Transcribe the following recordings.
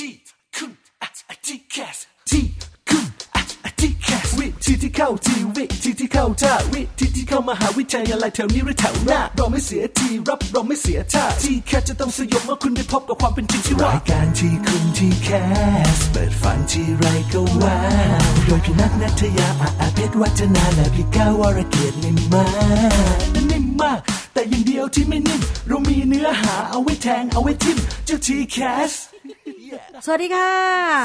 ที่คุณอาที่แคสที่คุณอาที่แคสวิธีที่เข้าทีวิธีที่เข้าท่าวิธีที่เข้ามหาวิทยาลัยแถวนี้หรือแถวหน้าเราไม่เสียทีรับเราไม่เสียท่าที่แคสจะต้องสยบเมื่อคุณได้พบกับความเป็นจริงที่ว่ารายการที่คุณที่แคสเปิดฝันที่ไรก็ว้าโดยพี่นัทนัทยาอาอาเพชรวัฒนาและพี่ก้าวรเกียรตินิ่มมากนิ่มมาก แต่อย่างเดียวที่ไม่นิ่มเรามีเนื้อหาเอาไว้แทงเอาไว้ทิมเจ้าทีแคส สวัสดีค่ะ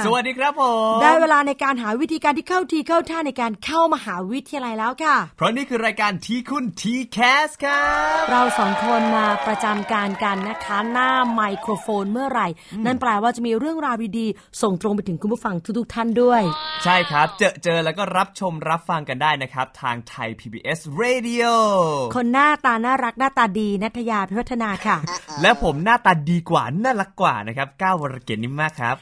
สวัสดีครับผม ได้เวลาในการหาวิธีการที่เข้าทีเข้าท่าในการเข้ามหาวิทยาลัยแล้วค่ะ เพราะนี่คือรายการทีคุณทีแคสครับเราสองคนมาประจำการกันนะคะ หน้าไมโครโฟนเมื่อไหร่ นั่นแปลว่าจะมีเรื่องราวดีๆส่งตรงไปถึงคุณผู้ฟังทุกๆท่านด้วย ใช่ครับ เจอเจอแล้วก็รับชมรับฟังกันได้นะครับ ทางไทย PBS Radio คนหน้าตาน่ารักหน้าตาดีนัทยาพิพัฒนาค่ะ และผมหน้าตาดีกว่าน่ารักกว่านะครับก้าววรเกียรตินิ่มมากครับ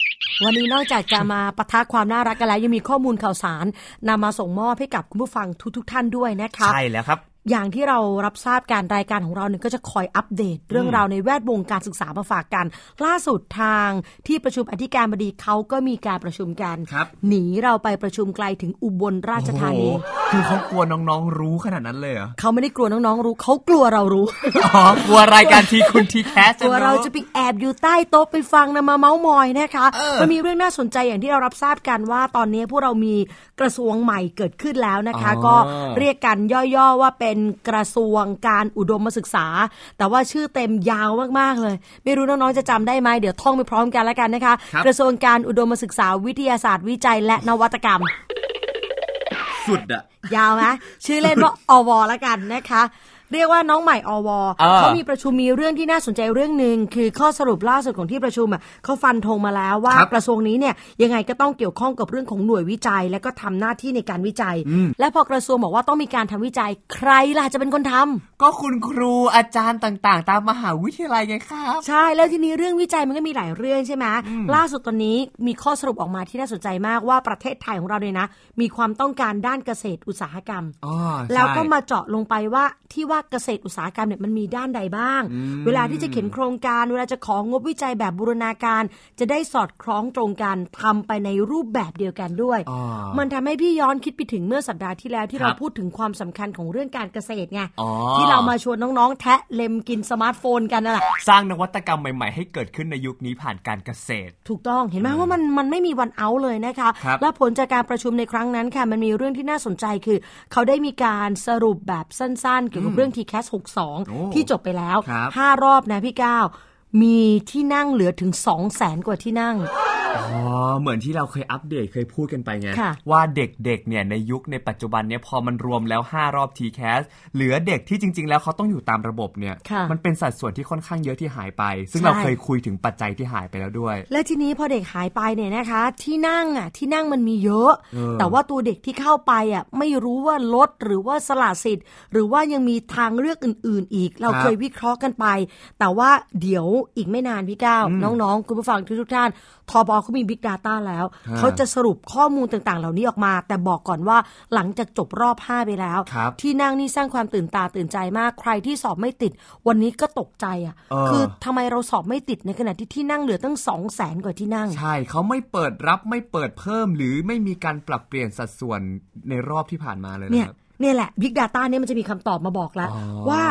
วันนี้นอกจากจะมาปะทะความน่ารักกันแล้วยังมีข้อมูลข่าวสารนำมาส่งมอบให้กับคุณผู้ฟังทุกๆ ท่านด้วยนะคะใช่แล้วครับ อย่างที่เรารับทราบการรายการของเราเนี่ยก็จะคอยอัปเดต เรื่องราวในแวดวงการศึกษามาฝากกัน ล่าสุดทางที่ประชุมอธิการบดีเขาก็มีการประชุมกันครับหนีเราไปประชุมไกลถึงอุบลราชธานีโอ้โหคือเขากลัวน้องๆรู้ขนาดนั้นเลยเหรอเขาไม่ได้กลัวน้องๆรู้เขากลัวเรารู้อ๋อกลัวรายการทีคุณทีแคสกลัวเราจะไปแอบอยู่ใต้โต๊ะไปฟังนะมาเมาส์มอยนะคะเออมันมีเรื่องน่าสนใจอย่างที่เรารับทราบกันว่า ตอนนี้พวกเรามีกระทรวงใหม่เกิดขึ้นแล้วนะคะ ก็เรียกกันย่อๆว่าเป็นกระทรวงการอุดมศึกษา แต่ว่าชื่อเต็มยาวมาก ๆ เลย ไม่รู้น้อง ๆ จะจำได้ไหมเดี๋ยวท่องไปพร้อมกันแล้วกันนะคะครับกระทรวงการอุดมศึกษาวิทยาศาสตร์วิจัยและนวัตกรรม สุดอะยาวไหมชื่อเล่นว่าอวแล้วกันนะคะ เรียกว่าน้องใหม่อวอ่าเขามีประชุมมีเรื่องที่น่าสนใจเรื่องหนึ่งคือข้อสรุปล่าสุดของที่ประชุมอะเขาฟันธงมาแล้วว่าครับกระทรวงนี้เนี่ยยังไงก็ต้องเกี่ยวข้องกับเรื่องของหน่วยวิจัย และก็ทำหน้าที่ในการวิจัย และพอกระทรวงบอกว่าต้องมีการทำวิจัยใครล่ะจะเป็นคนทำก็คุณครูอาจารย์ต่างๆ ตามมหาวิทยาลัยไงครับใช่แล้วทีนี้เรื่องวิจัยมันก็มีหลายเรื่องใช่ไหมล่าสุดตอนนี้มีข้อสรุปออกมาที่น่าสนใจมากว่าประเทศไทยของเราเนี่ยนะ มีความต้องการด้านเกษตรอุตสาหกรรมอ๋อใช่แล้วก็มาเจาะลงไปว่าที่ว่าเกษตรอุตสาหกรรมเนี่ยมันมีด้านใดบ้าง เวลาที่จะเขียนโครงการ เวลาจะของบวิจัยแบบบูรณาการ จะได้สอดคล้องตรงกันทำไปในรูปแบบเดียวกันด้วยอ๋อมันทำให้พี่ย้อนคิดไปถึงเมื่อสัปดาห์ที่แล้วที่ครัเราบพูดถึงความสำคัญของเรื่องการเกษตรไงอ๋อที่เรามาชวนน้องๆ แทะเล็มกินสมาร์ทโฟนกันนั่นแหละสร้างนวัตกรรมใหม่ๆ ให้เกิดขึ้นในยุคนี้ผ่านการเกษตร ถูกต้องเห็นไหมว่ามันมันไม่มีวันเอาเลยนะคะครับและผลจากการประชุมในครั้งนั้นค่ะมันมีเรื่องที่น่าสนใจคือ เขาได้มีการสรุปแบบสั้นๆ เกี่ยวกับเรื่อง t c a s โอ้62 ที่จบไปแล้วครับ5รอบนะพี่ก้าว มีที่นั่งเหลือถึง 2 0 0แสนกว่าที่นั่ง อ๋อ เหมือนที่เราเคยอัปเดตเคยพูดกันไปไง ค่ะว่าเด็กๆ เนี่ยในยุคในปัจจุบันเนี่ยพอมันรวมแล้ว 5 รอบ TCAS เหลือเด็กที่จริง ๆ แล้วเขาต้องอยู่ตามระบบเนี่ย ค่ะมันเป็นสัดส่วนที่ค่อนข้างเยอะที่หายไป ซึ่งใช่ เราเคยคุยถึงปัจจัยที่หายไปแล้วด้วย และทีนี้พอเด็กหายไปเนี่ยนะคะ ที่นั่งอะที่นั่งมันมีเยอะ เออ แต่ว่าตัวเด็กที่เข้าไปอะไม่รู้ว่าลดหรือว่าสละสิทธิ์ หรือว่ายังมีทางเลือกอื่น ๆ อีก เราเคยวิเคราะห์กันไป แต่ว่าเดี๋ยวอีกไม่นานพี่ก้าวน้องๆ คุณผู้ฟังทุกๆท่านทบเขามี Big Data แล้วฮะเขาจะสรุปข้อมูลต่างๆ เหล่านี้ออกมา แต่บอกก่อนว่าหลังจากจบรอบ 5 ไปแล้วครับที่นั่งนี่สร้างความตื่นตาตื่นใจมากใครที่สอบไม่ติด วันนี้ก็ตกใจอะเออคือทำไมเราสอบไม่ติดในขณะที่ที่นั่งเหลือตั้งสองแสนกว่าที่นั่ง ใช่เขาไม่เปิดรับไม่เปิดเพิ่ม หรือไม่มีการปรับเปลี่ยนสัดส่วนในรอบที่ผ่านมาเลยเนี่ยนะครับ เนี่ยแหละ Big Data เนี่ยมันจะมีคำตอบมาบอกแล้วอ๋อว่า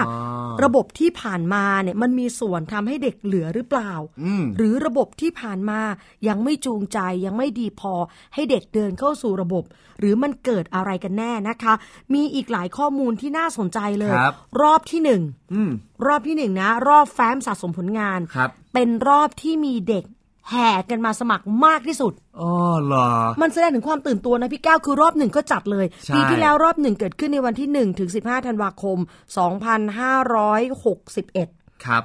ระบบที่ผ่านมาเนี่ยมันมีส่วนทำให้เด็กเหลือหรือเปล่าอืมหรือระบบที่ผ่านมายังไม่จูงใจยังไม่ดีพอ ให้เด็กเดินเข้าสู่ระบบ หรือมันเกิดอะไรกันแน่นะคะ มีอีกหลายข้อมูลที่น่าสนใจเลยครับรอบที่หนึ่งอืมรอบที่หนึ่งนะ รอบแฟ้มสะสมผลงานครับเป็นรอบที่มีเด็ก แห่กันมาสมัครมากที่สุด อ๋อเหรอ มันแสดงถึงความตื่นตัวนะพี่ก้าวคือรอบหนึ่งก็จัดเลยใช่ปีที่แล้วรอบหนึ่งเกิดขึ้นในวันที่1ถึง15ธันวาคม 2561 ครับ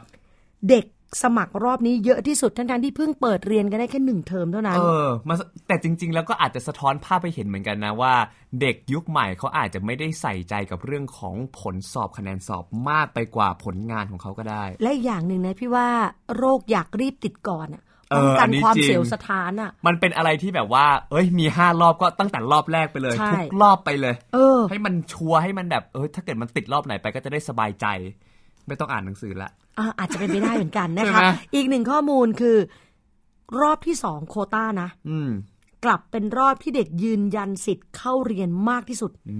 เด็กสมัครรอบนี้เยอะที่สุดทั้งๆที่เพิ่งเปิดเรียนกันได้แค่หนึ่งเทอมเท่านั้น เออมาแต่จริง ๆ แล้วก็อาจจะสะท้อนภาพไปเห็นเหมือนกันนะว่า เด็กยุคใหม่เขาอาจจะไม่ได้ใส่ใจกับเรื่องของผลสอบคะแนนสอบมากไปกว่าผลงานของเขาก็ได้ และอีกอย่างหนึ่งนะพี่ว่าโรคอยากรีบติดก่อนอะ เอป้อองกัอันนนี้ความจริงเสียวสถานอะ มันเป็นอะไรที่แบบว่า เอ้ยมีห้ารอบก็ตั้งแต่รอบแรกไปเลยใช่ทุกรอบไปเลย เออ ให้มันชัวร์ให้มันแบบเออถ้าเกิดมันติดรอบไหนไปก็จะได้สบายใจ ไม่ต้องอ่านหนังสือละอ่าอาจจะเป็นไปได้เหมือนกันนะใช่คะไหมอีกหนึ่งข้อมูลคือ รอบที่สองโควต้านะอืมกลับเป็นรอบที่เด็กยืนยันสิทธิ์เข้าเรียนมากที่สุดอื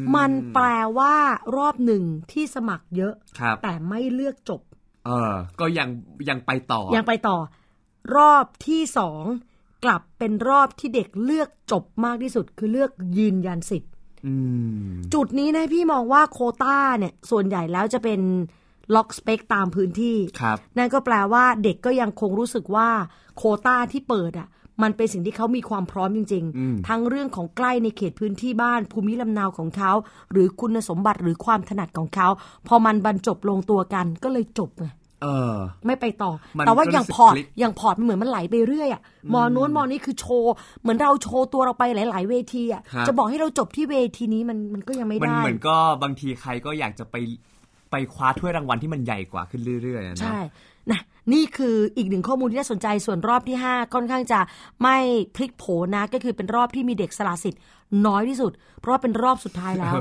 มมันแปลว่ารอบหนึ่งที่สมัครเยอะครับแต่ไม่เลือกจบ เออ ก็ยังยังไปต่อ ยังไปต่อ รอบที่สองกลับเป็นรอบที่เด็กเลือกจบมากที่สุด คือเลือกยืนยันสิทธิ์อืมจุดนี้นะพี่มองว่าโควต้าเนี่ย ส่วนใหญ่แล้วจะเป็น lock spec ตามพื้นที่ครับนั่นก็แปลว่าเด็กก็ยังคงรู้สึกว่าโควต้าที่เปิดอะ มันเป็นสิ่งที่เขามีความพร้อมจริงอืมๆทั้งเรื่องของใกล้ในเขตพื้นที่บ้าน ภูมิลำเนาของเขา หรือคุณสมบัติหรือความถนัดของเขา พอมันบรรจบลงตัวกันก็เลยจบไง เออ ไม่ไปต่อมันแต่ว่าก็อย่างรู้สึก port คลิกอย่าง port มันเหมือนมันไหลไปเรื่อยอะมอนู้นมอนี้คือโชว์ เหมือนเราโชว์ตัวเราไปหลาย ๆ เวทีอะครับจะบอกให้เราจบที่เวทีนี้มันมันก็ยังไม่มันได้เหมือนก็บางทีใครก็อยากจะไปไปคว้าถ้วยรางวัลที่มันใหญ่กว่าขึ้นเรื่อยๆอะนะใช่นะนี่คืออีกหนึ่งข้อมูลที่น่าสนใจส่วนรอบที่ 5 ค่อนข้างจะไม่พลิกโผนะก็คือเป็นรอบที่มีเด็กสละสิทธิ์ น้อยที่สุด เพราะว่าเป็นรอบสุดท้ายแล้ว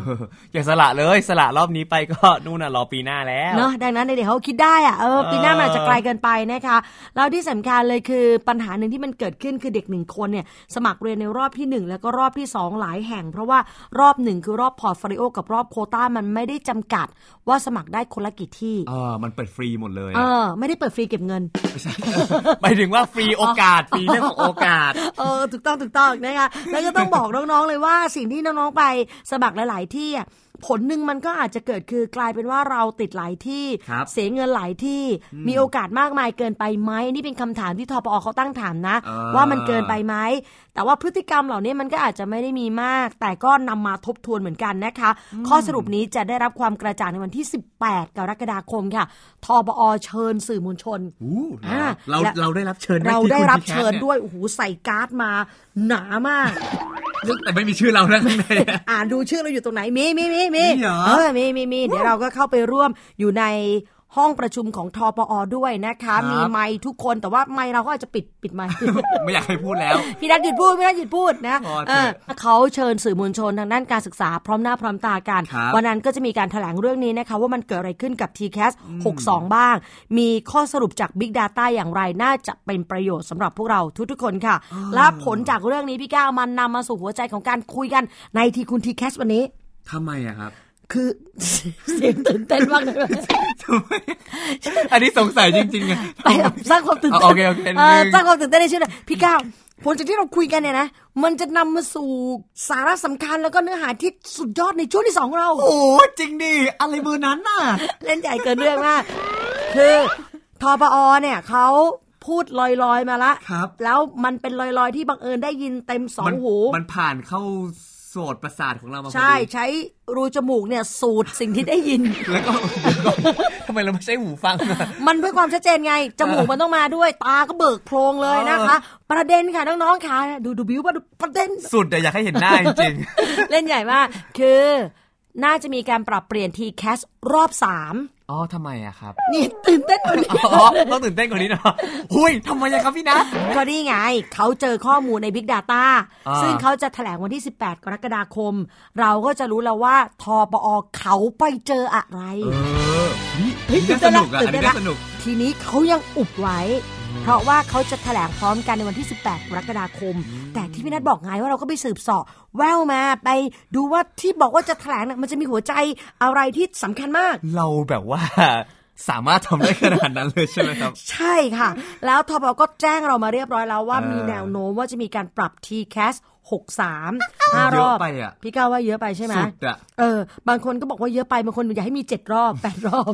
อย่าสละเลยสละรอบนี้ไปก็นู่นน่ะรอปีหน้าแล้วเนาะดังนั้นเด็กๆเขาคิดได้อะเออปีหน้ามันอาจจะไกลเกินไปนะคะแล้วที่สำคัญเลยคือปัญหาหนึ่งที่มันเกิดขึ้นคือเด็กหนึ่งคนเนี่ยสมัครเรียนในรอบที่หนึ่งแล้วก็รอบที่สองหลายแห่ง เพราะว่ารอบหนึ่งคือรอบ portfolio กับรอบโควต้ามันไม่ได้จำกัดว่าสมัครได้คนละกี่ที่เออมันเปิดฟรีหมดเลยเออะอไม่ได้เปิดฟรีเก็บเงินหมายถึงว่าฟรีโอกาสฟรีเรื่องของโอกาสเออถูกต้องถูกต้องนะคะแล้วก็ต้องบอกน้องๆเลยว่าสิ่งที่น้องๆไปสมัครหลาย ๆ ที่อะผลหนึ่งมันก็อาจจะเกิดคือกลายเป็นว่าเราติดหลายที่ครับเสียเงินหลายที่มีโอกาสมากมายเกินไปไหมนี่เป็นคำถามที่ทปอเขาตั้งถามนะเออว่ามันเกินไปไหมแต่ว่าพฤติกรรมเหล่านี้มันก็อาจจะไม่ได้มีมาก แต่ก็นำมาทบทวนเหมือนกันนะคะ ข้อสรุปนี้จะได้รับความกระจ่างในวันที่ 18 กรกฎาคมค่ะทปอเชิญสื่อมวลชนอู้อ่าเราและเราได้รับเชิญหมเราที่ได้คุณรับพี่แคทเชิญนี่ด้วยโอ้โหใส่การ์ดมาหนามาก แต่ไม่มีชื่อเรานะข้างในอะอ่านดูชื่อเราอยู่ตรงไหนมีมีมีมีมีเหรอเออมีมีมีเดี๋ยวเราก็เข้าไปร่วมอยู่ใน ห้องประชุมของทปอด้วยนะคะ มีไมค์ทุกคนแต่ว่าไมค์เราก็อาจจะปิดปิดไมค์ไม่อยากให้พูดแล้ว พี่นัทหยุดพูดพี่นัทหยุดพูดนะพอเถเออะอเขาเชิญสื่อมวลชนทางด้านการศึกษาพร้อมหน้าพร้อมตากันครับวันนั้นก็จะมีการแถลงเรื่องนี้นะคะ ว่ามันเกิดอะไรขึ้นกับ t c a s 62 บ้าง มีข้อสรุปจาก Big Data อย่างไรน่าจะเป็นประโยชน์สำหรับพวกเราทุกๆคนค่ะ และผลจากเรื่องนี้พี่ก้าวมันนำมาสู่หัวใจของการคุยกันในทีคุณ t c a s วันนี้ทำไมอะครับ คือเสียงตื่นเต้นมากเลยทำไมอันนี้สงสัยจริงๆอะไปแบบสร้างความตื่นเต้นโอเคโอเคเออหนึ่งสร้างความตื่นเต้นในชีวิตหน่อยพี่ก้าวผลจากที่เราคุยกันเนี่ยนะ มันจะนำมาสู่สาระสำคัญแล้วก็เนื้อหาที่สุดยอดในช่วงที่สองของเรา โอ้จริงดิ อะไรเบอร์นั้นน่ะ เล่นใหญ่เกินเรื่องมาก คือทปอเนี่ยเขาพูดลอยๆมาละครับ แล้วมันเป็นลอยๆที่บังเอิญได้ยินเต็มสองมันหู มันผ่านเข้า โสดประสาทของเรามาพอดีใช่ใช้รูจมูกเนี่ยสูดสิ่งที่ได้ยิน แล้วก็เดี๋ยวก่อนทำไมเราไม่ใช้หูฟังอะมันเพื่อความชัดเจนไง จมูกมันต้องมาด้วยตาก็เบิกโพรงเลยนะคะ ประเด็นค่ะน้องๆค่ะ ดูดูบิวว่าดูประเด็น สุดแต่อยากให้เห็นหน้าจริงเล่นใหญ่มากคือน่าจะมีการปรับเปลี่ยนทีแคสรอบสามๆ อ๋อทำไมอะครับ นี่ตื่นเต้นกว่านี้อ๋อต้องตื่นเต้นกว่านี้เนาะหุยทำไมอะครับพี่นัทก็นี่ไง เขาเจอข้อมูลใน Big Data อ่าซึ่งเขาจะแถลงวันที่ 18 กรกฎาคม เราก็จะรู้แล้วว่าทปอเขาไปเจออะไร เออนี่เฮ้ยน่าสนุกอะตื่อันนเต้นี้นละน่าสนุก ทีนี้เขายังอุบไว้ เพราะว่าเขาจะแถลงพร้อมกันในวันที่ 18 กรกฎาคม แต่ที่พี่นัทบอกไงว่าเราก็ไปสืบเสอบแววมาไปดูว่าที่บอกว่าจะแถลงน่ะมันจะมีหัวใจอะไรที่สำคัญมาก เราแบบว่าสามารถทำได้ขนาดนั้นเลยใช่ไหมครับ ใช่ค่ะ แล้วทบก็แจ้งเรามาเรียบร้อยแล้วว่าเออมีแนวโน้มว่าจะมีการปรับ TCAS 63ห้ารอบเยอะไปอะพี่ก้าวว่าเยอะไปใช่ไหมสุดอะเออบางคนก็บอกว่าเยอะไปบางคนอยากให้มีเจ็ดรอบแปดรอบ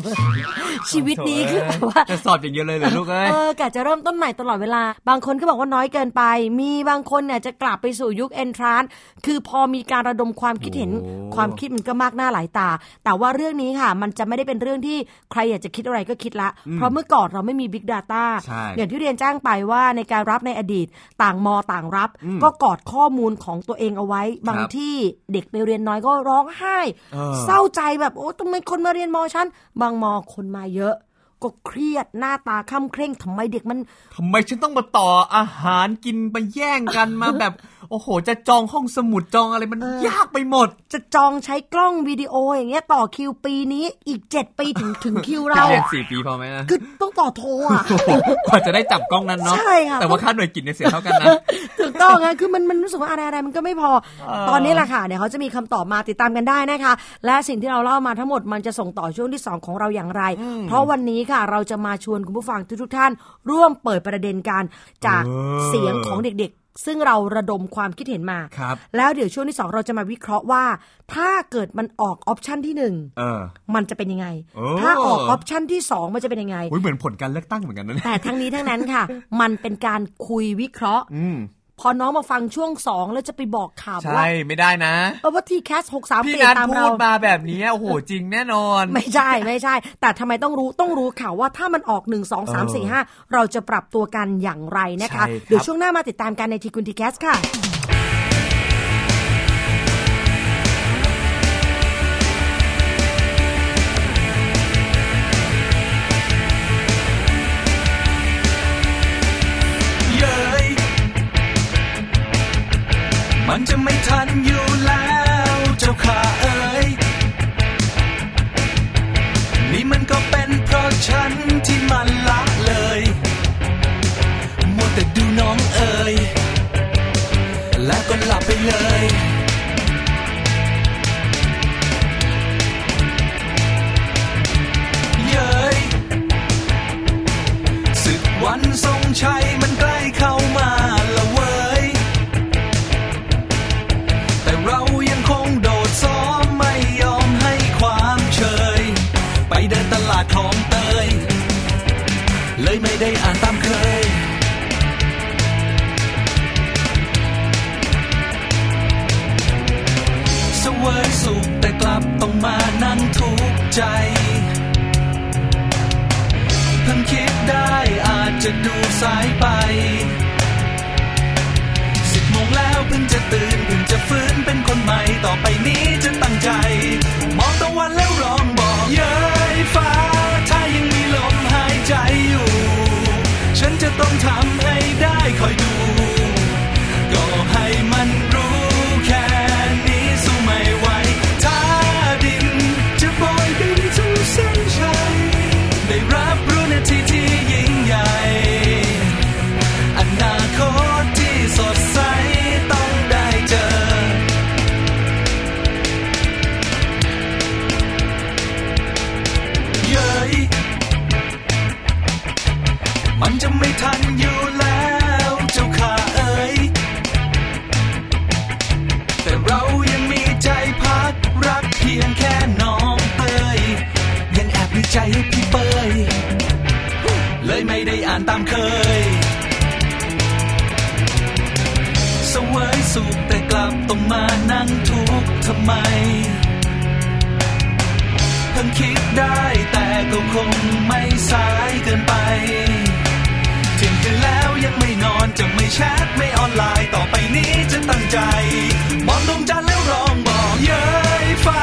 ชีวิตนี้คือแบบว่าจะสอบอย่างเดียวเลยเหรอลูกเอ้ยเออกะจะเริ่มต้นใหม่ตลอดเวลา บางคนก็บอกว่าน้อยเกินไป มีบางคนเนี่ยจะกลับไปสู่ยุคเอนทรานคือพอมีการระดมความคิดเห็นโอ้ความคิดมันก็มากหน้าหลายตา แต่ว่าเรื่องนี้ค่ะ มันจะไม่ได้เป็นเรื่องที่ใครอยากจะคิดอะไรก็คิดละ เพราะเมื่อก่อนเราไม่มี Big Data ใช่อย่างที่เรียนแจ้งไปว่าในการรับในอดีต ต่างมอต่างรับ ก็กอดข้อมูลของตัวเองเอาไว้ บางที่เด็กไปเรียนน้อยก็ร้องไห้เออเศร้าใจแบบโอ้ทำไมคนมาเรียนมอฉันบางมอคนมาเยอะก็เครียดหน้าตาค่ำเคร่งทำไมเด็กมันทำไมฉันต้องมาต่ออาหารกินมาแย่งกันมาแบบ โอ้โห จะจองห้องสมุดจองอะไรมันยากไปหมด จะจองใช้กล้องวิดีโออย่างเงี้ยต่อคิวปีนี้อีกเจ็ดปีถึงถึงคิวเราเรียนสี่ปีพอไหมนะคือต้องต่อโทรอะโอ้โหกว่าจะได้จับกล้องนั้นเนาะใช่ค่ะแต่ว่าค่าหน่วยกิจเนี่ยเสียเท่ากันนะถูกต้องนะคือมันมันรู้สึกว่าอะไรอะไรมันก็ไม่พอ ตอนนี้แหละค่ะเดี๋ยวเขาจะมีคำตอบมาติดตามกันได้นะคะ และสิ่งที่เราเล่ามาทั้งหมดมันจะส่งต่อช่วงที่ 2 ของเราอย่างไร เพราะวันนี้ค่ะเราจะมาชวนคุณผู้ฟังทุกๆท่าน ร่วมเปิดประเด็นการจากเออเสียงของเด็กๆ ซึ่งเราระดมความคิดเห็นมาครับแล้วเดี๋ยวช่วงที่ 2 เราจะมาวิเคราะห์ว่า ถ้าเกิดมันออกออปชันที่หนึ่งเออ มันจะเป็นยังไง โอ้ ถ้าออกออปชันที่สองมันจะเป็นยังไง อุ๊ยเหมือนผลการเลือกตั้งเหมือนกันนะเนี่ยแต่ทั้งนี้ทั้งนั้นค่ะ มันเป็นการคุยวิเคราะห์ อืม พอน้องมาฟังช่วงสองแล้วจะไปบอกข่าวใช่ว่าไม่ได้นะเออว่าที่แคสหกสามพี่เปลี่ยนันทตามพูเราดมาแบบนี้โอ้โหจริงแน่นอน ไม่ใช่ไม่ใช่ แต่ทำไมต้องรู้ต้องรู้ข่าวว่าถ้ามันออก1 2 3 4 5เราจะปรับตัวกันอย่างไรนะคะใช่ครับเดี๋ยวช่วงหน้ามาติดตามกันในทีคุณทีแคสค่ะ มันจะไม่ทันอยู่แล้วเจ้าข้าเอ๋ยนี่มันก็เป็นเพราะฉันที่มันละเลยมัวแต่ดูน้องเอ๋ยแล้วก็หลับไปเลยเย้ยศึกวันทรงชัย สายไปสิบโมงแล้วเพิ่งจะตื่นเพิ่งจะฟื้นเป็นคนใหม่ต่อไปนี้ จะไม่แชทไม่ออนไลน์ต่อไปนี้จะตั้งใจ มองดวงจันทร์แล้วร้องบอกเย้ยฟ้า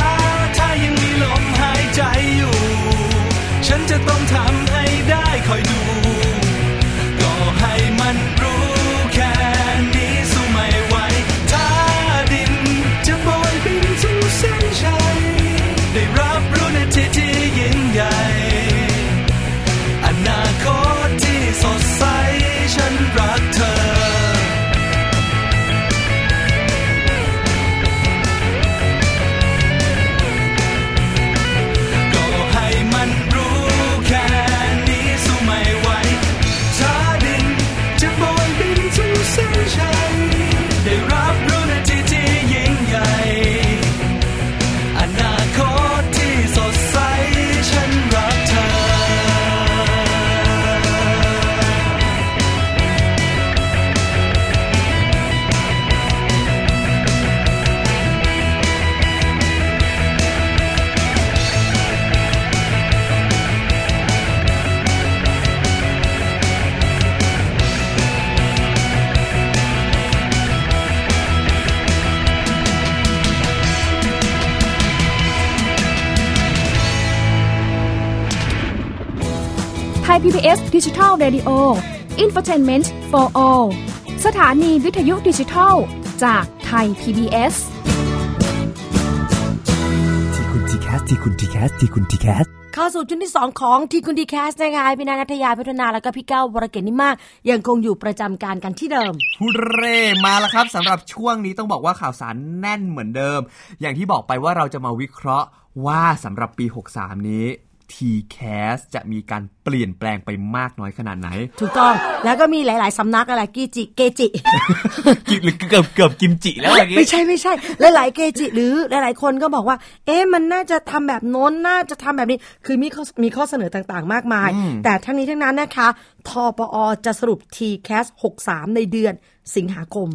ถ้ายังมีลมหายใจอยู่ ฉันจะต้องทำให้ได้คอยดู Thai PBS Digital Radio Infotainment for All สถานีวิทยุดิจิทัล จาก Thai PBS ทีคุณ TCAS ทีคุณ TCAS ทีคุณ TCASเข้าสู่ช่วงที่ 2 ของทีคุณ TCAS นะคะพี่นานัทยาพัฒนาแล้วก็พี่เก้าวรเกตนิมากยังคงอยู่ประจำการกันที่เดิม hooray มาแล้วครับสำหรับช่วงนี้ต้องบอกว่าข่าวสารแน่นเหมือนเดิม อย่างที่บอกไปว่าเราจะมาวิเคราะห์ว่าสำหรับปี 63 นี้ TCAS จะมีการเปลี่ยนแปลงไปมากน้อยขนาดไหน ถูกต้องแล้วก็มีหลาย ๆ สำนักอะไรกีจิเกจิกิหรือเกือบเกือบกิมจิแล้วอย่างงี้ไม่ใช่ไม่ใช่ หลาย ๆ เกจิหรือหลาย ๆ คนก็บอกว่า เอ๊ะมันน่าจะทำแบบโน้นน่าจะทำแบบนี้ คือมีข้อมีข้อเสนอต่าง ๆ มากมาย แต่ทั้งนี้ทั้งนั้นนะคะทปอจะสรุป TCAS 63 ในเดือน สิงหาคม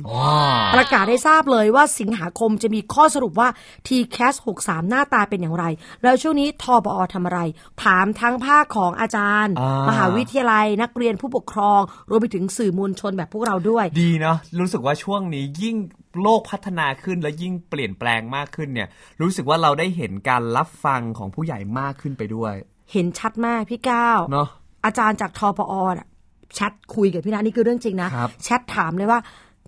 ประกาศให้ทราบเลยว่าสิงหาคมจะมีข้อสรุปว่า TCAS 63 หน้าตาเป็นอย่างไร แล้วช่วงนี้ทปอทำอะไร ถามทั้งภาคของอาจารย์อ่ามมหาวิทยาลัยนักเรียนผู้ปกครอง รวมไปถึงสื่อมวลชนแบบพวกเราด้วย ดีเนาะรู้สึกว่าช่วงนี้ยิ่งโลกพัฒนาขึ้นและยิ่งเปลี่ยนแปลงมากขึ้นเนี่ย รู้สึกว่าเราได้เห็นการรับฟังของผู้ใหญ่มากขึ้นไปด้วย เห็นชัดมากพี่ก้าวเนาะอาจารย์จากทปอน่ะ แชทคุยกับพี่นัทนี่คือเรื่องจริงนะครับแชทถามเลยว่า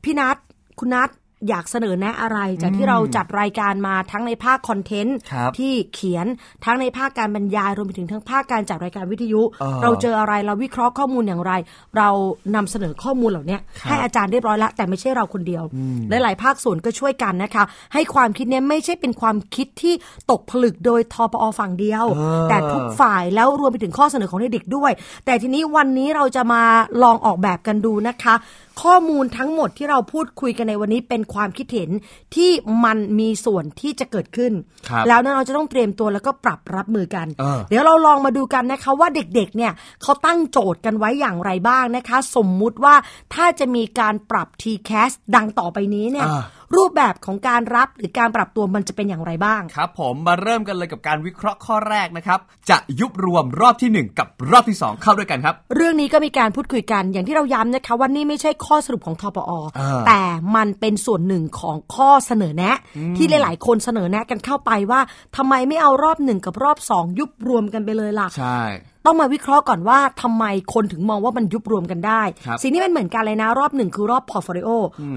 พี่นัทคุณนัท อยากเสนอแนะอะไรจากที่เราจัดรายการมาทั้งในภาคคอนเทนต์ครับที่เขียนทั้งในภาคการบรรยายรวมไปถึงทั้งภาคการจัดรายการวิทยุเออเราเจออะไรเราวิเคราะห์ข้อมูลอย่างไร เรานำเสนอข้อมูลเหล่านี้ครับให้อาจารย์เรียบร้อยแล้วแต่ไม่ใช่เราคนเดียวหลายๆภาคส่วนก็ช่วยกันนะคะ ให้ความคิดเนี้ยไม่ใช่เป็นความคิดที่ตกผลึกโดยทปอฝั่งเดียว แต่ทุกฝ่ายแล้วรวมไปถึงข้อเสนอของเด็กๆด้วย แต่ทีนี้วันนี้เราจะมาลองออกแบบกันดูนะคะ ข้อมูลทั้งหมดที่เราพูดคุยกันในวันนี้เป็นความคิดเห็นที่มันมีส่วนที่จะเกิดขึ้นครับแล้วนั้นเราจะต้องเตรียมตัวแล้วก็ปรับรับมือกันเออเดี๋ยวเราลองมาดูกันนะคะว่าเด็กๆเนี่ยเขาตั้งโจทย์กันไว้อย่างไรบ้างนะคะ สมมุติว่าถ้าจะมีการปรับ TCAS ดังต่อไปนี้เนี่ยอ่า รูปแบบของการรับหรือการปรับตัวมันจะเป็นอย่างไรบ้าง ครับ ผมมาเริ่มกันเลยกับการวิเคราะห์ข้อแรกนะครับ จะยุบรวมรอบทีหนึ่1 กับรอบที่ 2 เข้าด้วยกันครับ เรื่องนี้ก็มีการพูดคุยกันอย่างที่เราย้ำนะคะว่านี่ไม่ใช่ข้อสรุปของทปอเออแต่มันเป็นส่วนหนึ่งของข้อเสนอแนะ ที่หลาย ๆ คนเสนอแนะกันเข้าไปว่าทำไมไม่เอารอบหนึ่งกับรอบสองยุบรวมกันไปเลยล่ะใช่ต้องมาวิเคราะห์ก่อนว่าทำไมคนถึงมองว่ามันยุบรวมกันได้ครับสิ่งที่มันเหมือนกันเลยนะ รอบหนึ่งคือรอบ portfolio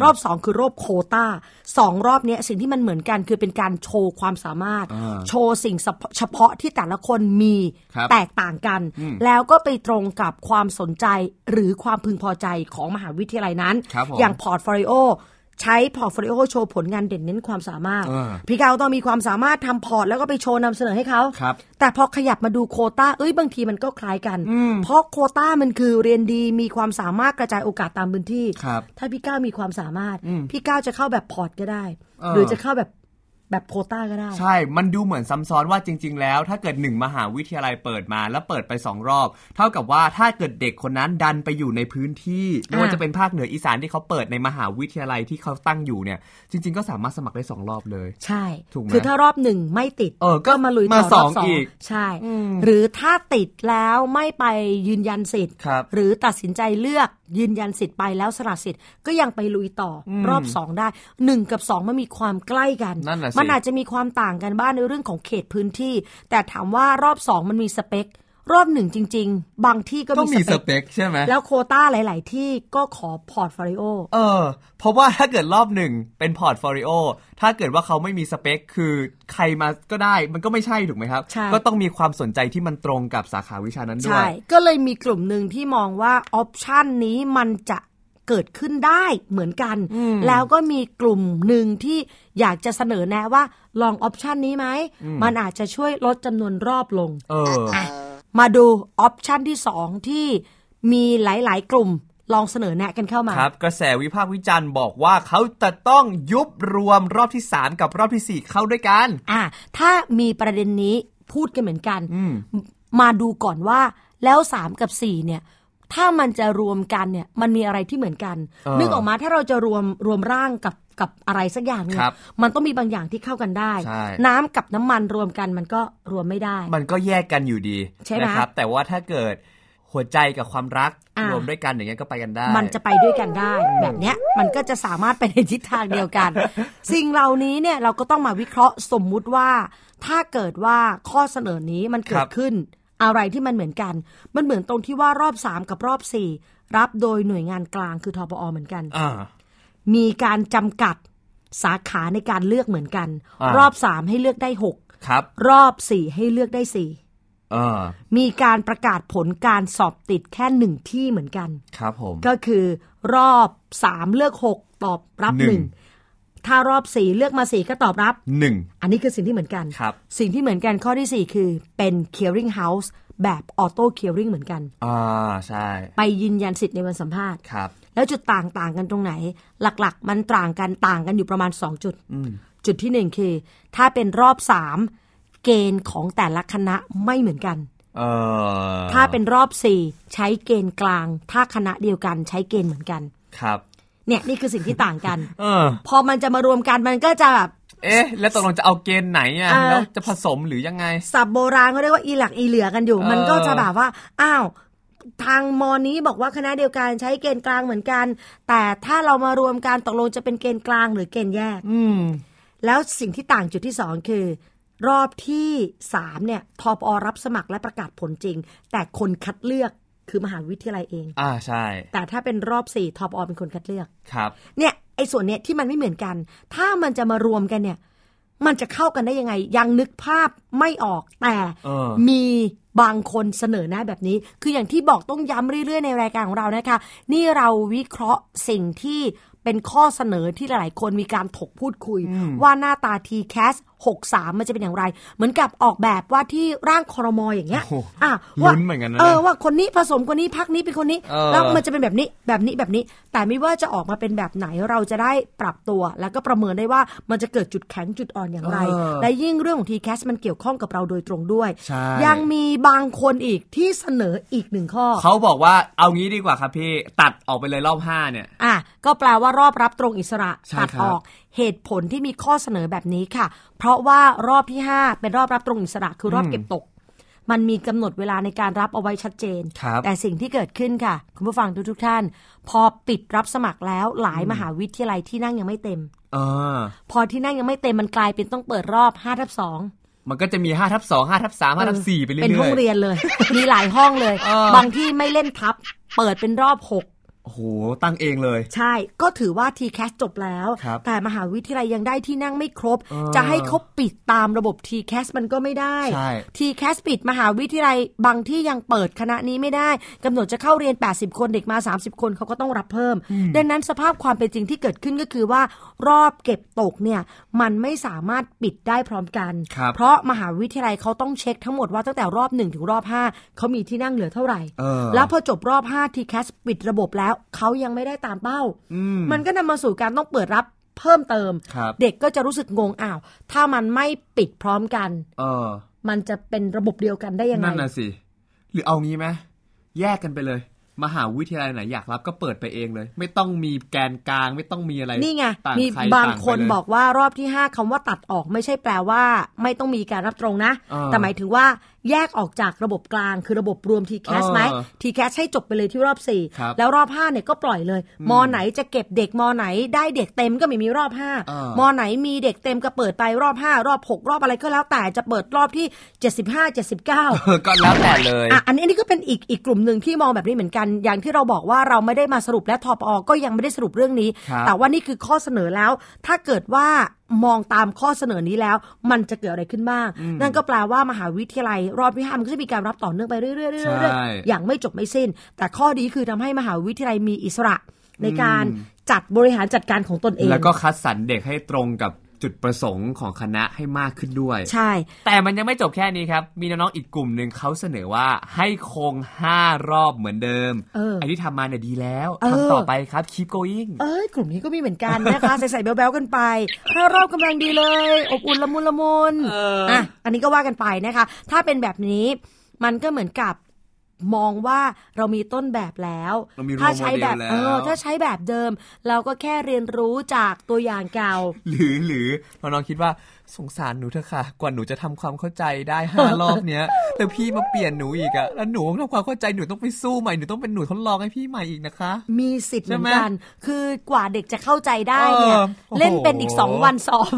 รอบสองคือรอบโควตาสองรอบเนี้ยสิ่งที่มันเหมือนกันคือเป็นการโชว์ความสามารถอ่าโชว์สิ่งเฉพาะที่แต่ละคนมีครับแตกต่างกัน แล้วก็ไปตรงกับความสนใจหรือความพึงพอใจของมหาวิทยาลัยนั้นครับผมอย่างพอร์ตโฟลิโอ ใช้พอร์ตโฟลิโอโชว์ผลงานเด่นเน้นความสามารถเออพี่กาวต้องมีความสามารถทำพอร์ตแล้วก็ไปโชว์นำเสนอให้เขาครับแต่พอขยับมาดูโควต้าเอ้ยบางทีมันก็คล้ายกัน เพราะโควต้ามันคือเรียนดีมีความสามารถกระจายโอกาสตามพื้นที่ครับถ้าพี่ก้าวมีความสามารถ พี่ก้าวจะเข้าแบบพอร์ตก็ได้เออหรือจะเข้าแบบ แบบโควต้าก็ได้ ใช่ มันดูเหมือนซ้ำซ้อนว่าจริง ๆ แล้ว ถ้าเกิดหนึ่งมหาวิทยาลัยเปิดมาแล้วเปิดไปสองรอบ เท่ากับว่าถ้าเกิดเด็กคนนั้นดันไปอยู่ในพื้นที่ไม่ว่าอ่าจะเป็นภาคเหนืออีสานที่เขาเปิดในมหาวิทยาลัยที่เขาตั้งอยู่เนี่ย จริง ๆ ก็สามารถสมัครได้สองรอบเลย ใช่ถูกไหมคือถ้ารอบหนึ่งไม่ติด เออก็มาลุยต่มาอสรอองบสองอีกใช่ หรือถ้าติดแล้วไม่ไปยืนยันสิทธิ์ครับหรือตัดสินใจเลือกยืนยันสิทธิ์ไปแล้วสละสิทธิ์ก็ยังไปลุยต่ออรอบสองได้หนึ่งกับสองมันมีความใกล้กันนั่นน่ะสิมันอาจจะมีความต่างกันบ้างในเรื่องของเขตพื้นที่ แต่ถามว่ารอบสองมันมีสเปค รอบหนึ่งจริง ๆ บางที่ก็ต้องมีมีสเปคสเปเปคใช่ไหมแล้วโควต้าหลาย ๆ ที่ก็ขอพอร์ตโฟลิโอเออ เพราะว่าถ้าเกิดรอบหนึ่งเป็นพอร์ตโฟลิโอถ้าเกิดว่าเขาไม่มีสเปค คือใครมาก็ได้มันก็ไม่ใช่ถูกไหมครับใช่ก็ต้องมีความสนใจที่มันตรงกับสาขาวิชานั้นด้วใช่ก็เลยมีกลุ่มหนึ่งที่มองว่าออปชันนี้มันจะ เกิดขึ้นได้เหมือนกัน แล้วก็มีกลุ่มหนึ่งที่อยากจะเสนอแนะว่าลองออปชันนี้ไหม มันอาจจะช่วยลดจำนวนรอบลงเออมาดูออปชันที่สองที่มีหลาย ๆ กลุ่มลองเสนอแนะกันเข้ามา ครับ กระแสวิพากษ์วิจารณ์บอกว่าเขาจะต้องยุบรวมรอบที่ 3 กับรอบทีสี่4 เข้าด้วยกัน อะถ้ามีประเด็นนี้พูดกันเหมือนกันอืมมาดูก่อนว่าแล้ว 3 กับ 4 เนี่ย ถ้ามันจะรวมกันเนี่ยมันมีอะไรที่เหมือนกันเออนึกออกมาถ้าเราจะรวมรวมร่างกับกับอะไรสักอย่างเนี่ครัยบมันต้องมีบางอย่างที่เข้ากันได้ใช่น้ำกับน้ำมันรวมกันมันก็รวมไม่ได้ มันก็แยกกันอยู่ดีใช่ไหมนะครับ แต่ว่าถ้าเกิดหัวใจกับความรักอ่ารรวมด้วยกันอย่างเงี้ยก็ไปกันได้ มันจะไปด้วยกันได้ แบบเนี้ยมันก็จะสามารถไปในทิศทางเดียวกัน สิ่งเหล่านี้เนี่ยเราก็ต้องมาวิเคราะห์สมมุติว่า ถ้าเกิดว่าข้อเสนอนี้มันเกิครัดบขึ้น อะไรที่มันเหมือนกัน มันเหมือนตรงที่ว่ารอบ 3 กับรอบ 4 รับโดยหน่วยงานกลางคือทปอเหมือนกันอ่ามีการจำกัดสาขาในการเลือกเหมือนกันอ่ารรอบสามให้เลือกได้หกครับ รอบสี่ให้เลือกได้สี่เออมีการประกาศผลการสอบติดแค่หนึ่งที่เหมือนกัน ครับผม ก็คือรอบสามเลือกหกตอบรับหนึ่งหนึ่ง ถ้ารอบสี่เลือกมาสี่ก็ตอบรับหนึ่งอันนี้คือสิ่งที่เหมือนกัน ครับ สิ่งที่เหมือนกันข้อที่สี่คือเป็น clearing house แบบออโต้ clearing เหมือนกัน อ่าใช่ไปยืนยันสิทธิ์ในวันสัมภาษณ์ ครับ แล้วจุดต่างต่างกันตรงไหน หลักๆ มันต่างกันต่างกันอยู่ประมาณ 2 จุดจุดที่หนึ่งคือ ถ้าเป็นรอบสามเกณฑ์ของแต่ละคณะไม่เหมือนกัน เออถ้าเป็นรอบสี่ใช้เกณฑ์กลาง ถ้าคณะเดียวกันใช้เกณฑ์เหมือนกัน ครับ เนี่ยนี่คือสิ่งที่ต่างกันเออพอมันจะมารวมกันมันก็จะแบบเอ๊ะ แล้วตกลงจะเอาเกณฑ์ไหนอะเออแล้วจะผสมหรือยังไงสับโบราณเขาเรียกว่าอีหลักอีเหลือกันอยู่เออมันก็จะแบบว่าอ้าวทางมอนี้บอกว่าคณะเดียวกันใช้เกณฑ์กลางเหมือนกัน แต่ถ้าเรามารวมกันตกลงจะเป็นเกณฑ์กลางหรือเกณฑ์แยก อืมแล้วสิ่งที่ต่างจุดที่สองคือ รอบที่สามเนี่ยทอปอรับสมัครและประกาศผลจริง แต่คนคัดเลือก คือมหาวิทยาลัยเอง อ่าใช่ แต่ถ้าเป็นรอบสี่ทอปอเป็นคนคัดเลือก ครับ เนี่ยไอ้ส่วนเนี้ยที่มันไม่เหมือนกัน ถ้ามันจะมารวมกันเนี่ย มันจะเข้ากันได้ยังไง ยังนึกภาพไม่ออก แต่เออมีบางคนเสนอหน้าแบบนี้ คืออย่างที่บอกต้องย้ำเรื่อยๆในรายการของเรานะคะ นี่เราวิเคราะห์สิ่งที่เป็นข้อเสนอที่หลายๆ คนมีการถกพูดคุย ว่าหน้าตา t c a s 63 มันจะเป็นอย่างไร เหมือนกับออกแบบว่าที่ร่างคอรมออย่างเงี้ยโอ้โหอะลุ้ว่านเหมือนกันนะเออว่าคนนี้ผสมคนนี้พักนี้เป็นคนนี้เออแล้วมันจะเป็นแบบนี้แบบนี้แบบนี้ แต่ไม่ว่าจะออกมาเป็นแบบไหนเราจะได้ปรับตัว แล้วก็ประเมินได้ว่ามันจะเกิดจุดแข็งจุดอ่อนอย่างไรเออและยิ่งเรื่องของ t c a s มันเกี่ยวข้องกับเราโดยตรงด้วยใช่ยังมีบางคนอีกที่เสนออีกหนึ่งข้อ เขาบอกว่าเอางี้ดีกว่าครับพี่ตัดออกไปเลยรอบห้าเนี่ยอะก็แปลว่ารอบรับตรงอิสระใช่ตัดครับออก เหตุผลที่มีข้อเสนอแบบนี้ค่ะ เพราะว่ารอบที่ 5 เป็นรอบรับตรงอิสระคือรอบเก็บตก มันมีกำหนดเวลาในการรับเอาไว้ชัดเจนครับแต่สิ่งที่เกิดขึ้นค่ะ คุณผู้ฟังทุกทุกๆท่าน พอปิดรับสมัครแล้วหลายมหาวิทยาลัยที่นั่งยังไม่เต็มเออพอที่นั่งยังไม่เต็มมันกลายเป็นต้องเปิดรอบ5ทับ2มันก็จะมีห้าทับสองห้าทับสามห้าทับสี่ไปเรื่อยๆเป็นห้องเรียนเลย มีหลายห้องเลยเออบางที่ไม่เล่นทับ เปิดเป็นรอบหก โอ้โห ตั้งเองเลย ใช่ก็ถือว่า t c a s จบแล้วครับแต่มหาวิทยาลัยยังได้ที่นั่งไม่ครบเออจะให้เขาปิดตามระบบ t c a s มันก็ไม่ได้ใช่ t c a s ปิดมหาวิทยาลัยบางที่ยังเปิดคณะนี้ไม่ได้กำหนดจะเข้าเรียน 80 คนเด็กมา 30 คนเขาก็ต้องรับเพิ่ม ดังนั้นสภาพความเป็นจริงที่เกิดขึ้นก็คือว่า รอบเก็บตกเนี่ยมันไม่สามารถปิดได้พร้อมกันครับเพราะมหาวิทยาลัยเขาต้องเช็คทั้งหมดว่าตั้งแต่รอบ1ถึงรอบ5เขามีที่นั่งเหลือเท่าไหร่เออแล้วพอจบรอบ5 t c a s ปิดระบบแล้วเขายังไม่ได้ตามเป้า มันก็นำมาสู่การต้องเปิดรับเพิ่มเติมครับเด็กก็จะรู้สึกงงอ้าว ถ้ามันไม่ปิดพร้อมกัน เออ มันจะเป็นระบบเดียวกันได้ยังไง นั่นน่ะสิ หรือเอางี้ไหมแยกกันไปเลย มหาวิทยาลัยไหนอยากรับก็เปิดไปเองเลย ไม่ต้องมีแกนกลางไม่ต้องมีอะไร นี่ไงต่างมีใครบางต่ไปคนเลยบอกว่ารอบที่ 5คำว่าตัดออกไม่ใช่แปลว่า ไม่ต้องมีการรับตรงนะเออแต่หมายถึงว่า แยกออกจากระบบกลางคือระบบรวม t c a s เออไหม t c a s ให้จบไปเลยที่รอบครับ4 แล้วรอบ5เนี่ยก็ปล่อยเลย มอไหนจะเก็บเด็กมอไหนได้เด็กเต็มก็ไม่มีรอบเออ5มอไหนมีเด็กเต็มก็เปิดไปรอบ 5 รอบ 6 รอบอะไรก็แล้วแต่จะเปิดรอบที่ 75 79เออก็แล้วแต่เลยอะอันนี้อันนี้ก็เป็นอีกอีกกลุ่มหนึ่งที่มองแบบนี้เหมือนกัน อย่างที่เราบอกว่าเราไม่ได้มาสรุปและทอปอก็ยังไม่ได้สรุปเรื่องนี้ครับแต่ว่านี่คือข้อเสนอแล้ว ถ้าเกิดว่า มองตามข้อเสนอนี้แล้ว มันจะเกิดอะไรขึ้นบ้าง นั่นก็แปลว่ามหาวิทยาลัย รอบที่ห้ามันก็จะมีการรับต่อเนื่องไปเรื่อยๆเรื่อยๆเรื่อยใช่ๆอย่างไม่จบไม่สิ้น แต่ข้อดีคือทำให้มหาวิทยาลัยมีอิสระในการจัดบริหารจัดการของตนเอง แล้วก็คัดสรรเด็กให้ตรงกับ จุดประสงค์ของคณะให้มากขึ้นด้วย ใช่ แต่มันยังไม่จบแค่นี้ครับ มีน้องๆอีกกลุ่มหนึ่งเขาเสนอว่าให้คง 5 รอบเหมือนเดิมเออไอ้ที่ทำมาเนี่ยดีแล้วเออทำต่อไปครับ keep going เอ้ยกลุ่มนี้ก็มีเหมือนกันนะคะใส่ๆแบ๊วๆกันไปถ้ารอบกำลังดีเลย อบอุ่นละมุนละมุนเอออ่อะอันนี้ก็ว่ากันไปนะคะ ถ้าเป็นแบบนี้มันก็เหมือนกับ มองว่าเรามีต้นแบบแล้วเรามีถ้า role ใช้แบบ model แล้วเออถ้าใช้แบบเดิม เราก็แค่เรียนรู้จากตัวอย่างเก่า หรือหรือน้องๆคิดว่าสงสารหนูเถอะค่ะ กว่าหนูจะทำความเข้าใจได้ห้ารอบเนี้ยแต่พี่มาเปลี่ยนหนูอีกอะแล้วหนูทำความเข้าใจหนูต้องไปสู้ใหม่หนูต้องเป็นหนูทดลองให้พี่ใหม่อีกนะคะ มีสิทธิ์เหมือนใช่ไหมกัน คือกว่าเด็กจะเข้าใจได้เนี่ยเออโอ้โหเล่นเป็นอีกสองวันสอบ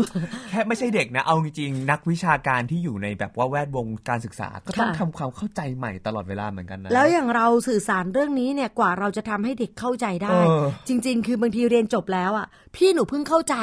แค่ไม่ใช่เด็กนะเอาจริงๆนักวิชาการที่อยู่ในแบบว่าแวดวงการศึกษา ก็ต้องค่ะทำความเข้าใจใหม่ตลอดเวลาเหมือนกันกันนะแล้วอย่างเราสื่อสารเรื่องนี้เนี่ยกว่าเราจะทำให้เด็กเข้าใจได้เออจริง ๆ คือบางทีเรียนจบแล้วอะพี่หนูเพิ่งเข้าใจ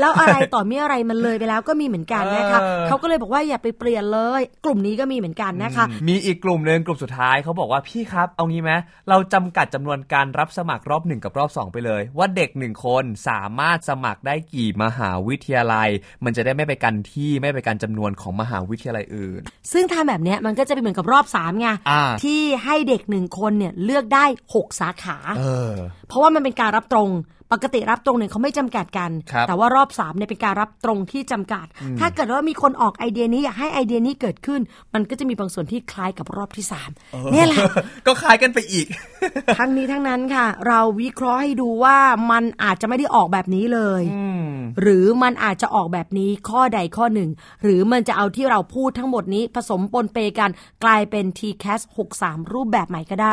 แล้วอะไรต่อมีอะไรมันเลยไปแล้วก็มีเหมือนกันนะคะเออเขาก็เลยบอกว่าอย่าไปเปลี่ยนเลย กลุ่มนี้ก็มีเหมือนกันนะคะ มีอีกกลุ่มหนึ่งกลุ่มสุดท้ายเขาบอกว่าพี่ครับเอางี้ไหมเราจำกัดจำนวนการรับสมัครรอบหนึ่งกับรอบสองไปเลย ว่าเด็กหนึ่งคนสามารถสมัครได้กี่มหาวิทยาลัย มันจะได้ไม่ไปกันที่ไม่ไปกันจำนวนของมหาวิทยาลัยอื่น ซึ่งทำแบบเนี้ยมันก็จะเป็นเหมือนกับรอบสามไงอ่าที่ให้เด็กหนึ่งคนเนี่ยเลือกได้ 6 สาขาเออเพราะว่ามันเป็นการรับตรงปกติรับตรงเนี่ยเขาไม่จำกัดกันครับแต่ว่ารอบ3เนี่ยเป็นการรับตรงที่จำกัด ถ้าเกิดว่ามีคนออกไอเดียนี้อยากให้ไอเดียนี้เกิดขึ้น มันก็จะมีบางส่วนที่คล้ายกับรอบที่3เนี่ยแหละก็คล้ายกันไปอีก ทั้งนี้ทั้งนั้นค่ะ เราวิเคราะห์ให้ดูว่ามันอาจจะไม่ได้ออกแบบนี้เลยหรือมันอาจจะออกแบบนี้ข้อใดข้อหนึ่ง หรือมันจะเอาที่เราพูดทั้งหมดนี้ผสมปนเปกันกลายเป็น TCAS 63 รูปแบบใหม่ก็ได้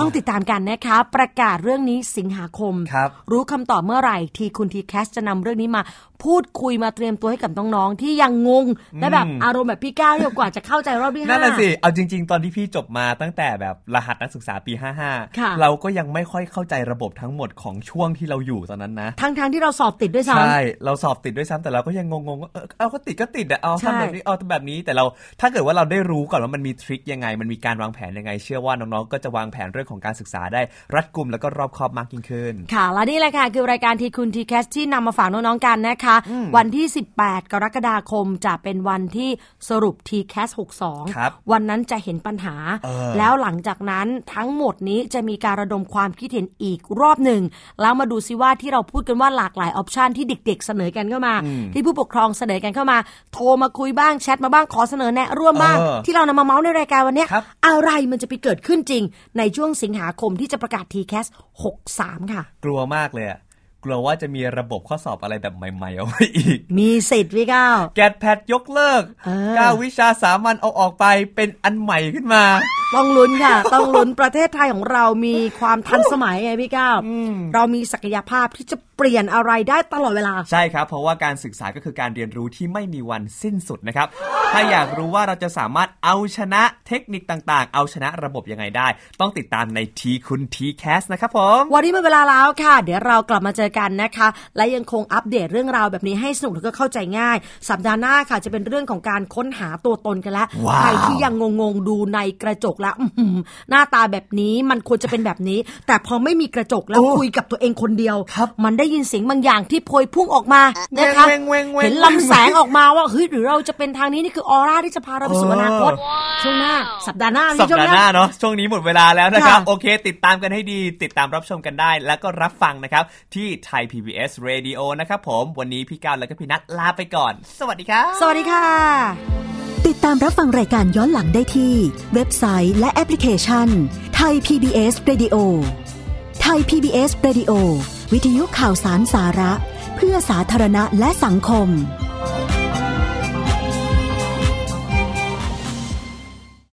ต้องติดตามกันนะคะ ประกาศเรื่องนี้สิงหาคมครับรู้คำตอบเมื่อไหร่ ทีคุณทีแคสจะนำเรื่องนี้มา พูดคุยมาเตรียมตัวให้กับน้องๆที่ยังงงและแบบอารมณ์แบบพี่ก้าวที่กว่าจะเข้าใจรอบที่ห้านั่นแหละสิ เอาจริง ๆ ตอนที่พี่จบมาตั้งแต่แบบรหัสนักศึกษาปีค่ะ55 เราก็ยังไม่ค่อยเข้าใจระบบทั้งหมดของช่วงที่เราอยู่ตอนนั้นนะทั้งๆที่เราสอบติดด้วยซ้ำใช่เราสอบติดด้วยซ้ำแต่เราก็ยังงงๆว่าเออเอาก็ติดก็ติดอะเอาใช่ทำแบบนี้เอาทำแบบนี้แต่เราถ้าเกิดว่าเราได้รู้ก่อนว่ามันมีทริคยังไง มันมีการวางแผนยังไง เชื่อว่าน้องๆก็จะวางแผนเรื่องของการศึกษาได้รัดกุมแล้วก็รอบคอบมากยิ่งขึ้นค่ะและนี่แหละค่ะ คือรายการทีคุณ TCAS ที่นำมาฝากน้องๆกันนะคะ วันที่ 18 กรกฎาคมจะเป็นวันที่สรุป t c a s 62ครับวันนั้นจะเห็นปัญหาเออแล้วหลังจากนั้นทั้งหมดนี้จะมีการระดมความคิดเห็นอีกรอบหนึ่ง แล้วมาดูซิว่าที่เราพูดกันว่าหลากหลาย option ที่เด็ก ๆ เสนอกันเข้ามา ที่ผู้ปกครองเสนอกันเข้ามา โทรมาคุยบ้างแชทมาบ้างขอเสนอแนะร่วมบ้างเออที่เรานำมาเมาส์ในรายการวันเนี้ยครับอะไรมันจะไปเกิดขึ้นจริง ในช่วงสิงหาคมที่จะประกาศ t c a s 63 ค่ะ กลัวมากเลยอะกลัวว่าจะมีระบบข้อสอบอะไรแบบใหม่ๆเอาไว้อีก มีสิทธิ์พี่ก้าวแกดแพดยกเลิกเออเก้าวิชาสามัญเอาออกไปเป็นอันใหม่ขึ้นมา ต้องลุ้นค่ะ ต้องลุ้นประเทศไทยของเรามีความทันสมัยไงพี่ก้าวเรามีศักยภาพที่จะ เปลี่ยนอะไรได้ตลอดเวลา ใช่ครับ เพราะว่าการศึกษาก็คือการเรียนรู้ที่ไม่มีวันสิ้นสุดนะครับ ถ้าอยากรู้ว่าเราจะสามารถเอาชนะเทคนิคต่างๆ เอาชนะระบบยังไงได้ ต้องติดตามในทีคุณทีแคสนะครับผมวันนี้หมดเวลาแล้วค่ะ เดี๋ยวเรากลับมาเจอกันนะคะ และยังคงอัปเดตเรื่องราวแบบนี้ให้สนุกแล้วก็เข้าใจง่าย สัปดาห์หน้าค่ะจะเป็นเรื่องของการค้นหาตัวตนกันแล้วว้าวใครที่ยังงงๆดูในกระจกแล้วอื้อหือหน้าตาแบบนี้มันควรจะเป็นแบบนี้ แต่พอไม่มีกระจกแล้วคุยกับตัวเองคนเดียวมันได้ยินเสียงบางอย่างที่โพยพุ่งออกมานะคะเว้งเว้งเว้งเห็นลำแสงออกมาว่าเฮ้ยหรือเราจะเป็นทางนี้นี่คือออร่าที่จะพาเราไปสู่อนาคตช่วงหน้า สัปดาห์หน้ามีสัปช่วงดาห์หหน้าน้าเนาะช่วงนี้หมดเวลาแล้วนะครับค่ะโอเค ติดตามกันให้ดี ติดตามรับชมกันได้ แล้วก็รับฟังนะครับ ที่ไทย PBS Radio นะครับผมวันนี้พี่ก้าวและก็พี่นัทลาไปก่อน สวัสดีครับสวัสดีค่ะ ติดตามรับฟังรายการย้อนหลังได้ที่ เว็บไซต์และแอปพลิเคชันไทย PBS Radio ไทย PBS Radio วิทยุข่าวสารสาระ เพื่อสาธารณะและสังคม